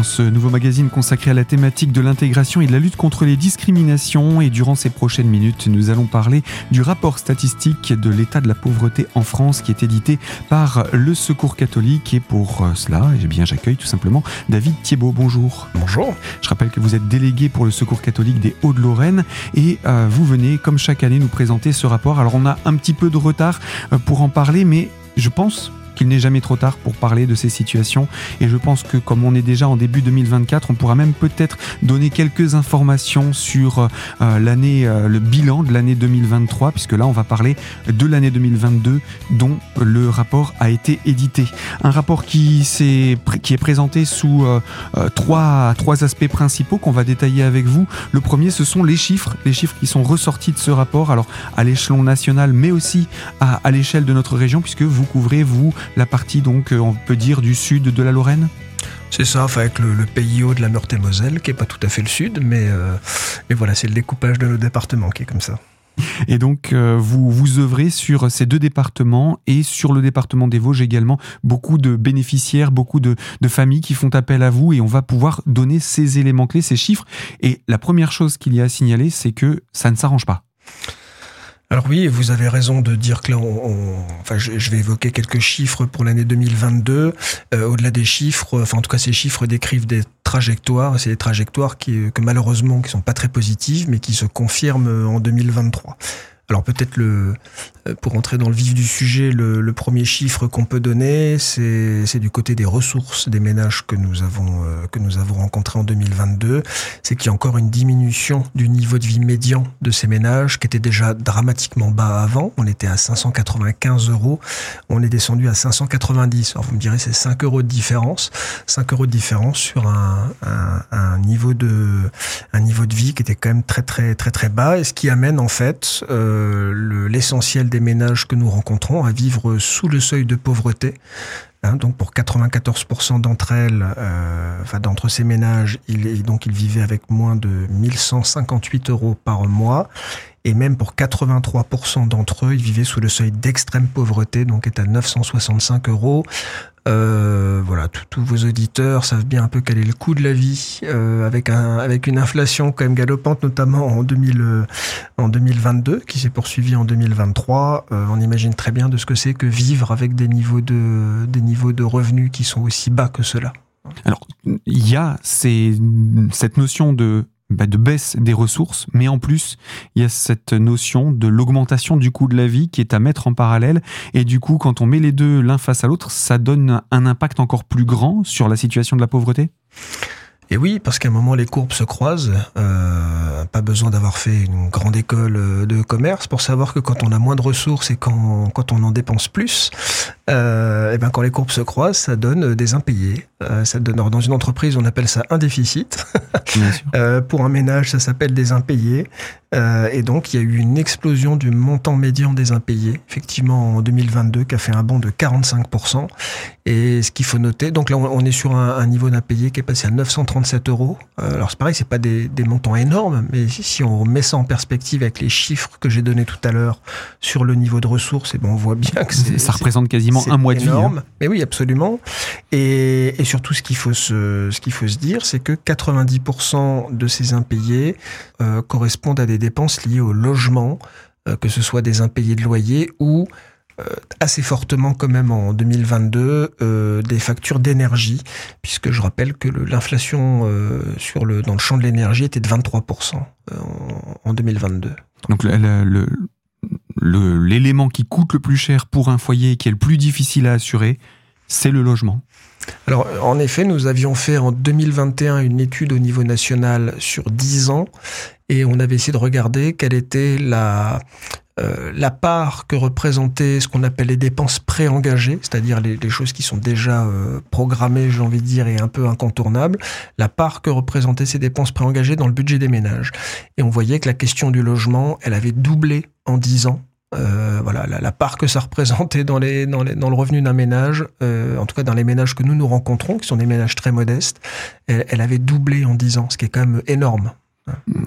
dans ce nouveau magazine consacré à la thématique de l'intégration et de la lutte contre les discriminations. Et durant ces prochaines minutes, nous allons parler du rapport statistique de l'état de la pauvreté en France qui est édité par le Secours catholique. Et pour euh, cela, eh bien, j'accueille tout simplement David Thiebaud. Bonjour. Bonjour. Je rappelle que vous êtes délégué pour le Secours catholique des Hauts-de-Lorraine et euh, vous venez, comme chaque année, nous présenter ce rapport. Alors, on a un petit peu de retard euh, pour en parler, mais je pense qu'il n'est jamais trop tard pour parler de ces situations. Et je pense que comme on est déjà en début 2024, on pourra même peut-être donner quelques informations sur euh, l'année, euh, le bilan de l'année 2023, puisque là on va parler de l'année 2022 dont le rapport a été édité. Un rapport qui, est, qui est présenté sous euh, trois, trois aspects principaux qu'on va détailler avec vous. Le premier, ce sont les chiffres, les chiffres qui sont ressortis de ce rapport, alors à l'échelon national, mais aussi à, à l'échelle de notre région, puisque vous couvrez, vous, la partie donc, euh, on peut dire, du sud de la Lorraine? C'est ça, enfin avec le, pays haut de la Meurthe-et-Moselle, qui est pas tout à fait le sud, mais, euh, mais voilà, c'est le découpage de nos départements qui est comme ça. Et donc, euh, vous, vous œuvrez sur ces deux départements et sur le département des Vosges également. Beaucoup de bénéficiaires, beaucoup de, de, familles qui font appel à vous et on va pouvoir donner ces éléments clés, ces chiffres. Et la première chose qu'il y a à signaler, c'est que ça ne s'arrange pas. Alors oui, vous avez raison de dire que là, on, enfin, je, vais évoquer quelques chiffres pour l'année 2022. Euh, au-delà des chiffres, enfin en tout cas, ces chiffres décrivent des trajectoires. C'est des trajectoires qui, que malheureusement, qui sont pas très positives, mais qui se confirment en 2023. Alors peut-être le, euh, pour entrer dans le vif du sujet, le, premier chiffre qu'on peut donner, c'est du côté des ressources des ménages que nous avons euh, que nous avons rencontrés en 2022. C'est qu'il y a encore une diminution du niveau de vie médian de ces ménages qui était déjà dramatiquement bas avant. On était à 595 euros, on est descendu à 590. Alors vous me direz c'est 5 euros de différence, 5 euros de différence sur un, un, un niveau de un niveau de vie qui était quand même très très très très bas et ce qui amène en fait euh, euh, l'essentiel des ménages que nous rencontrons à vivre sous le seuil de pauvreté. Hein, donc pour 94% d'entre elles, euh, d'entre ces ménages, il, donc ils vivaient avec moins de 1158 euros par mois. Et même pour 83% d'entre eux, ils vivaient sous le seuil d'extrême pauvreté, donc est à 965 euros. Euh, voilà, tous vos auditeurs savent bien un peu quel est le coût de la vie euh, avec avec une inflation quand même galopante, notamment en 2000 euh, 2022, qui s'est poursuivie en 2023. Euh, on imagine très bien de ce que c'est que vivre avec des niveaux de des niveaux de revenus qui sont aussi bas que cela. Alors, il y a cette notion de bah, de baisse des ressources, mais en plus, il y a cette notion de l'augmentation du coût de la vie qui est à mettre en parallèle. Et du coup, quand on met les deux l'un face à l'autre, ça donne un impact encore plus grand sur la situation de la pauvreté? Et oui, parce qu'à un moment les courbes se croisent. Euh, pas besoin d'avoir fait une grande école euh, de commerce pour savoir que quand on a moins de ressources et quand, quand on en dépense plus, euh, et ben quand les courbes se croisent, ça donne des impayés. Euh, ça donne, dans une entreprise, on appelle ça un déficit. pour un ménage, ça s'appelle des impayés. Et donc, il y a eu une explosion du montant médian des impayés, effectivement en 2022, qui a fait un bond de 45%. Et ce qu'il faut noter, donc là, on est sur un, un niveau d'impayé qui est passé à 937 euros. Euh, alors, c'est pareil, c'est pas des, des, montants énormes, mais si on met ça en perspective avec les chiffres que j'ai donnés tout à l'heure sur le niveau de ressources, et ben on voit bien que ça représente quasiment un mois de vie. Hein. Mais oui, absolument. Et, et surtout, ce qu'il faut se, ce qu'il faut se dire, c'est que 90% de ces impayés euh, correspondent à des dépenses liées au logement, euh, que ce soit des impayés de loyer ou assez fortement quand même en 2022 euh, des factures d'énergie, puisque je rappelle que l'inflation sur le, dans le champ de l'énergie était de 23% en, 2022. Donc l'élément qui coûte le plus cher pour un foyer et qui est le plus difficile à assurer, c'est le logement. Alors, en effet, nous avions fait en 2021 une étude au niveau national sur 10 ans et on avait essayé de regarder quelle était la, euh, la part que représentaient ce qu'on appelle les dépenses préengagées, c'est-à-dire les, choses qui sont déjà euh, programmées, j'ai envie de dire, et un peu incontournables, la part que représentaient ces dépenses préengagées dans le budget des ménages. Et on voyait que la question du logement, elle avait doublé en 10 ans euh, voilà, la, part que ça représentait dans, le revenu d'un ménage, en tout cas dans les ménages que nous nous rencontrons, qui sont des ménages très modestes, elle, avait doublé en 10 ans, ce qui est quand même énorme.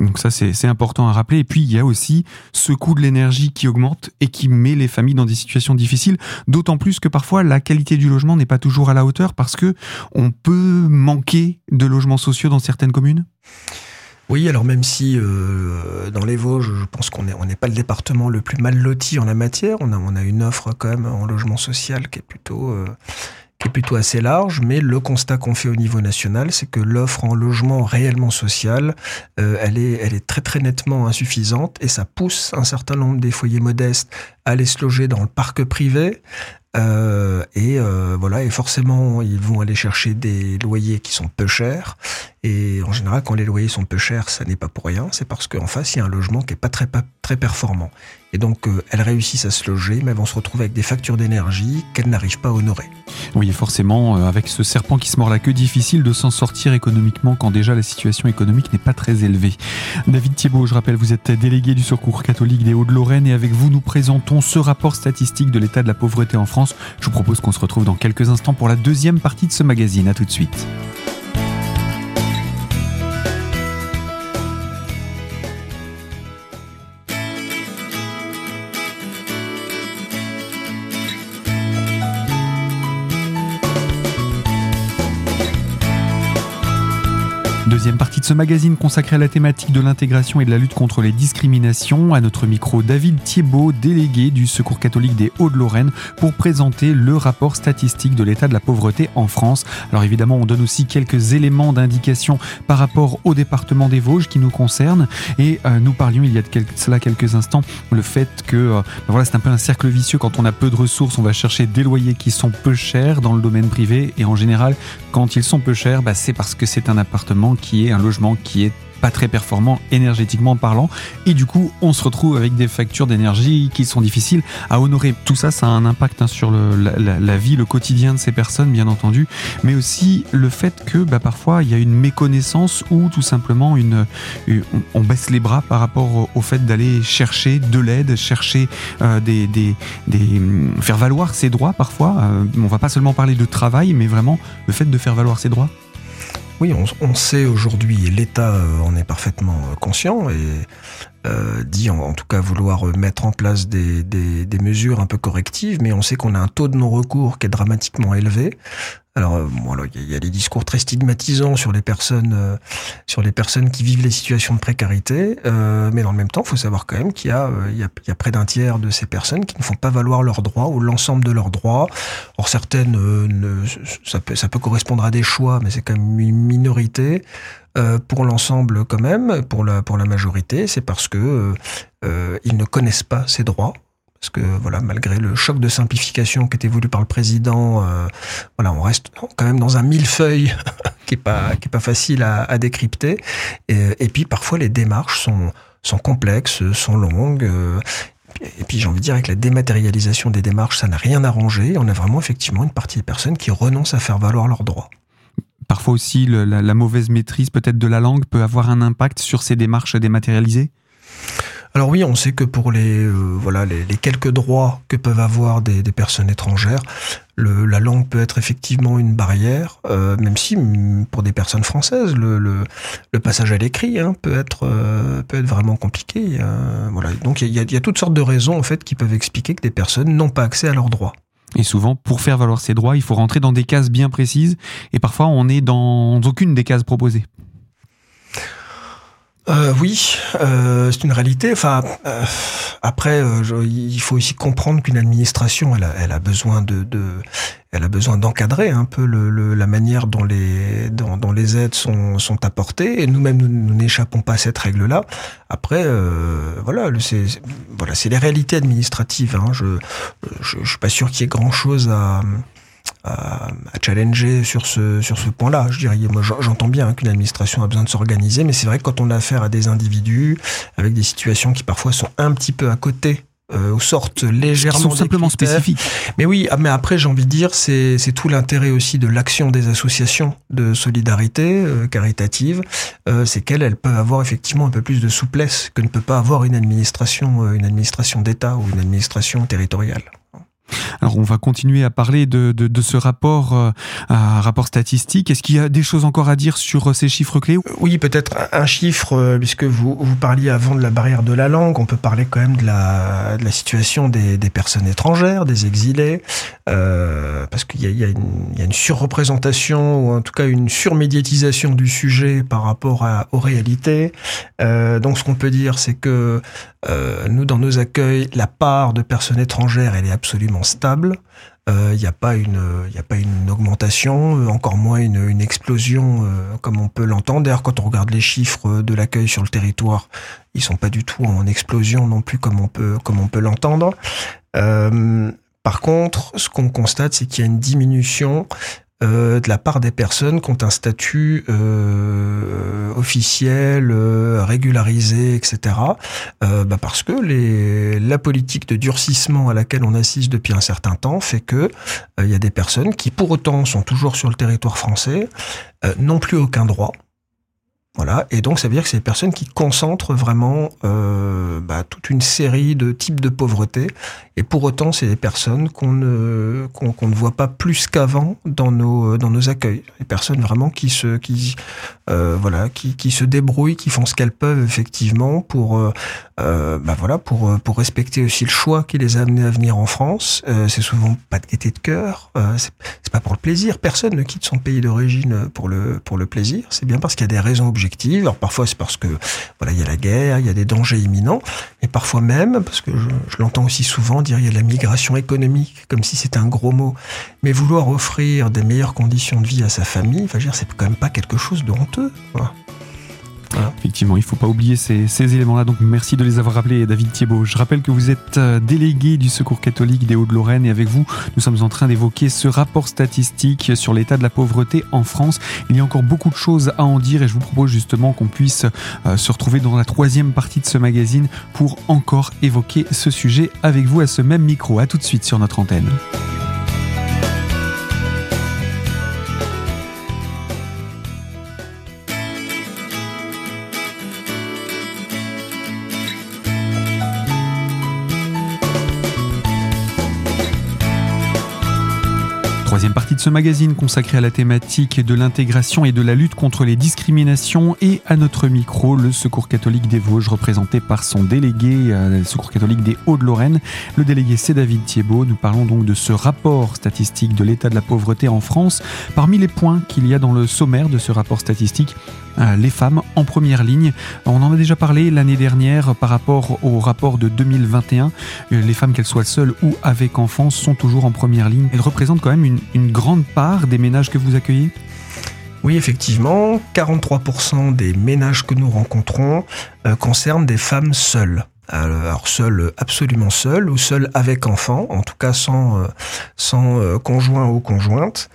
Donc ça, c'est important à rappeler. Et puis, il y a aussi ce coût de l'énergie qui augmente et qui met les familles dans des situations difficiles, d'autant plus que parfois la qualité du logement n'est pas toujours à la hauteur parce que on peut manquer de logements sociaux dans certaines communes. Oui, alors même si euh, dans les Vosges, je pense qu'on n'est on pas le département le plus mal loti en la matière, on a, on a une offre quand même en logement social qui est plutôt euh, est plutôt assez large, mais le constat qu'on fait au niveau national, c'est que l'offre en logement réellement social, euh, elle, est, elle est très très nettement insuffisante et ça pousse un certain nombre des foyers modestes à aller se loger dans le parc privé. Euh, et euh, voilà, et forcément, ils vont aller chercher des loyers qui sont peu chers. Et en général, quand les loyers sont peu chers, ça n'est pas pour rien. C'est parce qu'en face, il y a un logement qui est pas très, pas, très performant. Et donc, euh, elles réussissent à se loger, mais elles vont se retrouver avec des factures d'énergie qu'elles n'arrivent pas à honorer. Oui, forcément, euh, avec ce serpent qui se mord la queue, difficile de s'en sortir économiquement quand déjà la situation économique n'est pas très élevée. David Thiebaud, je rappelle, vous êtes délégué du Secours catholique des Hauts-de-Lorraine et avec vous, nous présentons ce rapport statistique de l'état de la pauvreté en France. Je vous propose qu'on se retrouve dans quelques instants pour la deuxième partie de ce magazine. À tout de suite. Deuxième partie de ce magazine consacré à la thématique de l'intégration et de la lutte contre les discriminations. À notre micro, David Thiebaud, délégué du Secours catholique des Hauts-de-Lorraine, pour présenter le rapport statistique de l'état de la pauvreté en France. Alors évidemment, on donne aussi quelques éléments d'indication par rapport au département des Vosges qui nous concerne. Et euh, nous parlions il y a de cela quelques instants, le fait que euh, ben voilà, c'est un peu un cercle vicieux. Quand on a peu de ressources, on va chercher des loyers qui sont peu chers dans le domaine privé. Et en général, quand ils sont peu chers, bah, c'est parce que c'est un appartement qui est un logement qui est pas très performant énergétiquement parlant et du coup on se retrouve avec des factures d'énergie qui sont difficiles à honorer. Tout ça ça a un impact hein, sur la, vie, le quotidien de ces personnes bien entendu, mais aussi le fait que bah, parfois il y a une méconnaissance ou tout simplement une, on, baisse les bras par rapport au, fait d'aller chercher de l'aide, chercher euh, des, des, des, faire valoir ses droits parfois. Euh, on va pas seulement parler de travail mais vraiment le fait de faire valoir ses droits. Oui, on, sait aujourd'hui, et l'État euh, en est parfaitement euh, conscient, et euh, dit en, tout cas vouloir mettre en place des, mesures un peu correctives, mais on sait qu'on a un taux de non-recours qui est dramatiquement élevé. Alors, euh, il y a des discours très stigmatisants sur les personnes, euh, sur les personnes qui vivent les situations de précarité, euh, mais dans le même temps, il faut savoir quand même qu'il y a, près d'un tiers de ces personnes qui ne font pas valoir leurs droits ou l'ensemble de leurs droits. Or, certaines, ne, ça peut, correspondre à des choix, mais c'est quand même une minorité. Pour l'ensemble quand même, pour la, majorité, c'est parce que ils ne connaissent pas ces droits parce que voilà, malgré le choc de simplification qui était voulu par le président, euh, voilà, on reste quand même dans un millefeuille qui est pas facile à, décrypter. Et, puis parfois les démarches sont complexes, sont longues. Euh, et puis j'ai envie de dire avec la dématérialisation des démarches, ça n'a rien arrangé. On a vraiment effectivement une partie des personnes qui renoncent à faire valoir leurs droits. Parfois aussi, la mauvaise maîtrise peut-être de la langue peut avoir un impact sur ces démarches dématérialisées. Alors oui, on sait que pour les euh, voilà les, quelques droits que peuvent avoir des, personnes étrangères, la langue peut être effectivement une barrière, euh, même si mm, pour des personnes françaises, le, le, passage à l'écrit hein, peut être euh, peut être vraiment compliqué. voilà, donc il y a, y a toutes sortes de raisons en fait qui peuvent expliquer que des personnes n'ont pas accès à leurs droits. Et souvent, pour faire valoir ses droits, il faut rentrer dans des cases bien précises, et parfois on n'est dans aucune des cases proposées. Euh, oui, euh, c'est une réalité. Enfin, euh, après, euh, il faut aussi comprendre qu'une administration, elle a, elle a besoin de, de, elle a besoin d'encadrer un peu le, la manière dont les, dont, les aides sont, sont apportées. Et nous-mêmes, nous n'échappons pas à cette règle-là. Après, euh, voilà, c'est voilà, les réalités administratives. Hein. Je, je, je suis pas sûr qu'il y ait grand-chose à à, challenger sur ce sur ce point-là. Je dirais, moi, j'entends bien qu'une administration a besoin de s'organiser, mais c'est vrai que quand on a affaire à des individus avec des situations qui parfois sont un petit peu à côté euh, ou sortent légèrement sont simplement spécifiques. Mais oui, ah, mais après j'ai envie de dire c'est c'est tout l'intérêt aussi de l'action des associations de solidarité euh, caritative, euh, c'est qu'elles elles peuvent avoir effectivement un peu plus de souplesse que ne peut pas avoir une administration euh, une administration d'État ou une administration territoriale. Alors on va continuer à parler de, ce rapport, euh, rapport statistique. Est-ce qu'il y a des choses encore à dire sur euh, ces chiffres clés Oui, peut-être un chiffre, euh, puisque vous, vous parliez avant de la barrière de la langue, on peut parler quand même de la, situation des, personnes étrangères, des exilés, parce qu'il y, a, une surreprésentation, ou en tout cas une surmédiatisation du sujet par rapport aux réalités. Donc ce qu'on peut dire, c'est que nous, dans nos accueils, la part de personnes étrangères, elle est absolument stable. Il euh, n'y a pas une, augmentation, euh, encore moins une, explosion euh, comme on peut l'entendre. D'ailleurs, quand on regarde les chiffres de l'accueil sur le territoire, ils sont pas du tout en explosion non plus comme on peut l'entendre. par contre, ce qu'on constate, c'est qu'il y a une diminution euh, de la part des personnes qui ont un statut euh, officiel, euh, régularisé, etc. Bah parce que la politique de durcissement à laquelle on assiste depuis un certain temps fait que il y a des personnes qui, pour autant, sont toujours sur le territoire français, n'ont plus aucun droit. Voilà, et donc ça veut dire que c'est des personnes qui concentrent vraiment euh, bah, toute une série de types de pauvreté, et pour autant c'est des personnes qu'on ne qu'on ne voit pas plus qu'avant dans nos dans nos accueils, des personnes vraiment qui se qui euh, voilà qui, qui se débrouillent, qui font ce qu'elles peuvent effectivement pour euh, euh bah voilà pour pour respecter aussi le choix qui les a amenés à venir en France. Euh, c'est souvent pas de gaieté de cœur, euh, c'est pas pour le plaisir. Personne ne quitte son pays d'origine pour le pour le plaisir. C'est bien parce qu'il y a des raisons objectives alors parfois c'est parce que voilà il y a la guerre, il y a des dangers imminents, mais parfois même parce que je, l'entends aussi souvent dire il y a la migration économique comme si c'était un gros mot, mais vouloir offrir des meilleures conditions de vie à sa famille, enfin c'est quand même pas quelque chose de honteux. Effectivement, il ne faut pas oublier ces, éléments-là. Donc merci de les avoir rappelés, David Thiebaud. Je rappelle que vous êtes euh, délégué du Secours catholique des Hauts-de-Lorraine et avec vous, nous sommes en train d'évoquer ce rapport statistique sur l'état de la pauvreté en France. Il y a encore beaucoup de choses à en dire et je vous propose justement qu'on puisse euh, se retrouver dans la troisième partie de ce magazine pour encore évoquer ce sujet avec vous à ce même micro. À tout de suite sur notre antenne. Troisième partie de ce magazine consacré à la thématique de l'intégration et de la lutte contre les discriminations et à notre micro, le Secours catholique des Vosges, représenté par son délégué, euh, le Secours catholique des Hauts-de-Lorraine. Le délégué, c'est David Thiebaud. Nous parlons donc de ce rapport statistique de l'état de la pauvreté en France. Parmi les points qu'il y a dans le sommaire de ce rapport statistique, euh, les femmes en première ligne. On en a déjà parlé l'année dernière par rapport au rapport de 2021. Euh, les femmes, qu'elles soient seules ou avec enfants, sont toujours en première ligne. Elles représentent quand même une, une grande part des ménages que vous accueillez oui, effectivement, 43% des ménages que nous rencontrons euh, concernent des femmes seules. Alors seul, absolument seul, ou seul avec enfant, en tout cas sans, euh, sans euh, conjoint ou conjointe.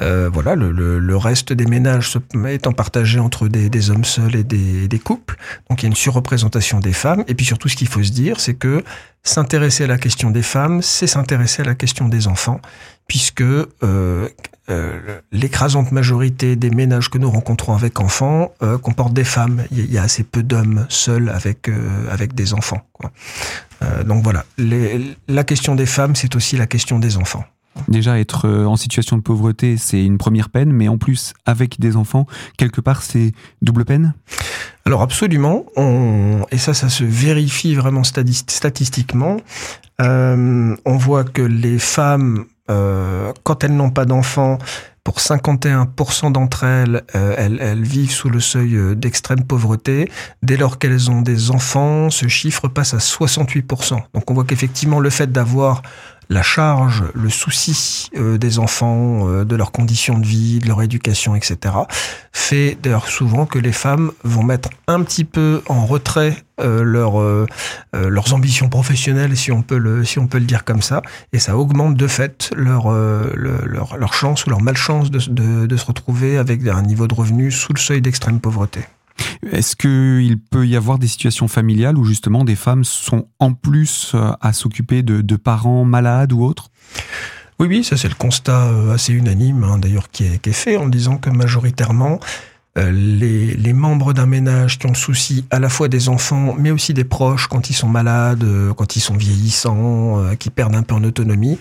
Euh, voilà, le, le, reste des ménages étant partagé entre des, des hommes seuls et des, des, couples. Donc il y a une surreprésentation des femmes. Et puis surtout, ce qu'il faut se dire, c'est que s'intéresser à la question des femmes, c'est s'intéresser à la question des enfants puisque euh, euh, l'écrasante majorité des ménages que nous rencontrons avec enfants euh, comportent des femmes. Il y a assez peu d'hommes seuls avec euh, avec des enfants. Quoi. Euh, donc voilà, les, la question des femmes, c'est aussi la question des enfants. Déjà, être en situation de pauvreté, c'est une première peine, mais en plus, avec des enfants, quelque part, c'est double peine? Alors absolument, on... et ça, ça se vérifie vraiment statistiquement. On voit que les femmes euh, quand elles n'ont pas d'enfants, pour 51% d'entre elles, euh, elles, elles, vivent sous le seuil euh, d'extrême pauvreté. Dès lors qu'elles ont des enfants, ce chiffre passe à 68%. Donc on voit qu'effectivement le fait d'avoir la charge, le souci euh, des enfants, euh, de leurs conditions de vie, de leur éducation, etc., fait d'ailleurs souvent que les femmes vont mettre un petit peu en retrait euh, euh, euh, leurs ambitions professionnelles, si on peut le, si on peut le dire comme ça, et ça augmente de fait leur, leur, leur chance ou leur malchance de, de, de se retrouver avec un niveau de revenu sous le seuil d'extrême pauvreté. Est-ce qu'il peut y avoir des situations familiales où justement des femmes sont en plus euh, à s'occuper de, parents malades ou autres? Oui, oui, ça c'est le constat euh, assez unanime hein, d'ailleurs qui, est fait en disant que majoritairement les, les, membres d'un ménage qui ont souci à la fois des enfants, mais aussi des proches quand ils sont malades, quand ils sont vieillissants, qui perdent un peu en autonomie,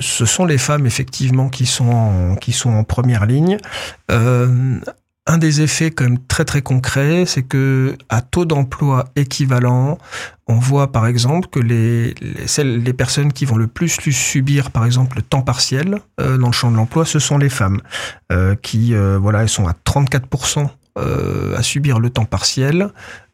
ce sont les femmes effectivement qui sont qui sont en première ligne. Un des effets quand même très très concrets, c'est que à taux d'emploi équivalent, on voit par exemple que les, les, celles, les personnes qui vont le plus subir par exemple le temps partiel euh, dans le champ de l'emploi, ce sont les femmes euh, qui euh, voilà, elles sont à 34% euh, à subir le temps partiel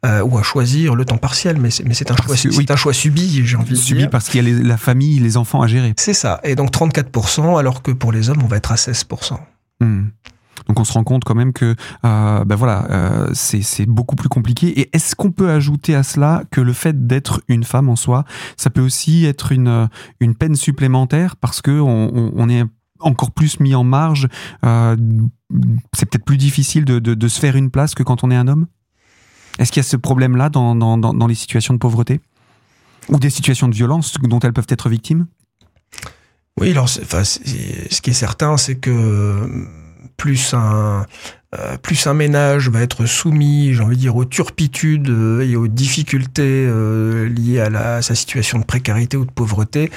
euh, ou à choisir le temps partiel, mais c'est, mais c'est un choix, que, oui. un choix subi, j'ai envie de subi dire. parce qu'il y a les, la famille, les enfants à gérer. C'est ça, et donc 34%, alors que pour les hommes, on va être à 16%. Hmm. Donc on se rend compte quand même que euh, ben voilà, euh, c'est, beaucoup plus compliqué. Et est-ce qu'on peut ajouter à cela que le fait d'être une femme en soi, ça peut aussi être une, une peine supplémentaire parce que on, est encore plus mis en marge. Euh, c'est peut-être plus difficile de, de, de, se faire une place que quand on est un homme? Est-ce qu'il y a ce problème-là dans, dans, dans les situations de pauvreté? Ou des situations de violence dont elles peuvent être victimes? Oui, alors enfin, ce qui est certain, c'est que plus un euh, plus un ménage va être soumis, j'ai envie de dire, aux turpitudes euh, et aux difficultés euh, liées à, la, à, sa situation de précarité ou de pauvreté,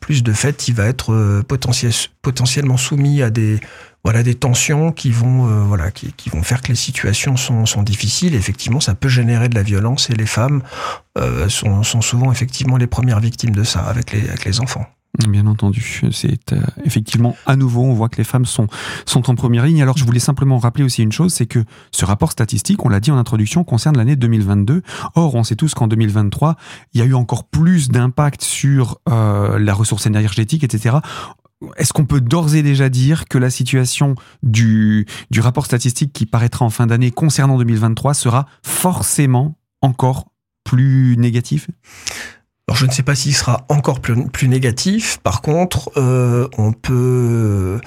plus de fait, il va être potentiel, potentiellement soumis à des voilà des tensions qui vont voilà qui, vont faire que les situations sont, sont difficiles. Et effectivement, ça peut générer de la violence et les femmes sont, sont souvent effectivement les premières victimes de ça avec les avec les enfants. Bien entendu, c'est euh, effectivement à nouveau, on voit que les femmes sont, sont en première ligne. Alors je voulais simplement rappeler aussi une chose, c'est que ce rapport statistique, on l'a dit en introduction, concerne l'année 2022. Or, on sait tous qu'en 2023, il y a eu encore plus d'impact sur euh, la ressource énergétique, etc. Est-ce qu'on peut d'ores et déjà dire que la situation du, du rapport statistique qui paraîtra en fin d'année concernant 2023 sera forcément encore plus négative? Alors je ne sais pas s'il sera encore plus, plus, négatif. Par contre, euh, on peut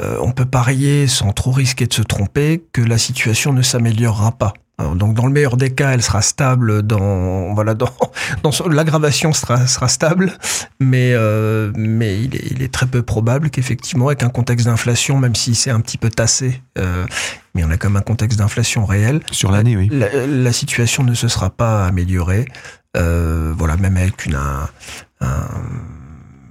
euh, on peut parier sans trop risquer de se tromper que la situation ne s'améliorera pas. Alors, donc dans le meilleur des cas, elle sera stable dans voilà dans, dans l'aggravation sera sera stable, mais euh, mais il est, il est très peu probable qu'effectivement avec un contexte d'inflation, même si c'est un petit peu tassé, euh, mais on a quand même un contexte d'inflation réel sur l'année, oui. La, la, situation ne se sera pas améliorée. Euh, voilà, même avec une, un, un,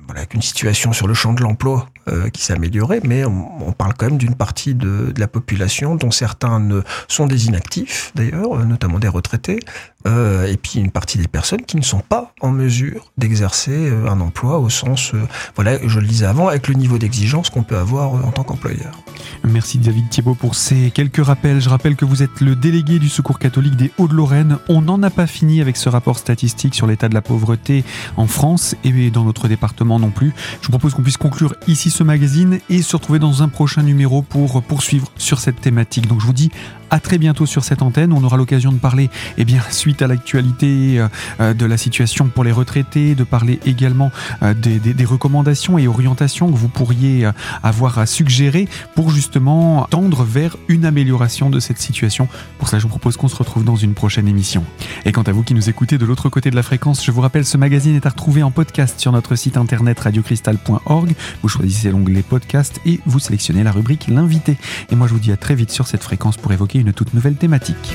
voilà, avec une situation sur le champ de l'emploi euh, qui s'est améliorée, mais on, parle quand même d'une partie de, de, la population dont certains ne, sont des inactifs, d'ailleurs, notamment des retraités, euh, et puis une partie des personnes qui ne sont pas en mesure d'exercer euh, un emploi au sens, euh, voilà, je le disais avant, avec le niveau d'exigence qu'on peut avoir en tant qu'employeur. Merci David Thiebaud pour ces quelques rappels. Je rappelle que vous êtes le délégué du Secours catholique des Hauts-de-Lorraine. On n'en a pas fini avec ce rapport statistique sur l'état de la pauvreté en France et dans notre département non plus. Je vous propose qu'on puisse conclure ici ce magazine et se retrouver dans un prochain numéro pour poursuivre sur cette thématique. Donc je vous dis à très bientôt sur cette antenne. On aura l'occasion de parler, eh bien, suite à l'actualité euh, de la situation pour les retraités, de parler également euh, des, recommandations et orientations que vous pourriez euh, avoir à suggérer pour justement tendre vers une amélioration de cette situation. Pour cela, je vous propose qu'on se retrouve dans une prochaine émission. Et quant à vous qui nous écoutez de l'autre côté de la fréquence, je vous rappelle, ce magazine est à retrouver en podcast sur notre site internet radiocristal.org. Vous choisissez l'onglet podcast et vous sélectionnez la rubrique l'invité. Et moi, je vous dis à très vite sur cette fréquence pour évoquer une toute nouvelle thématique.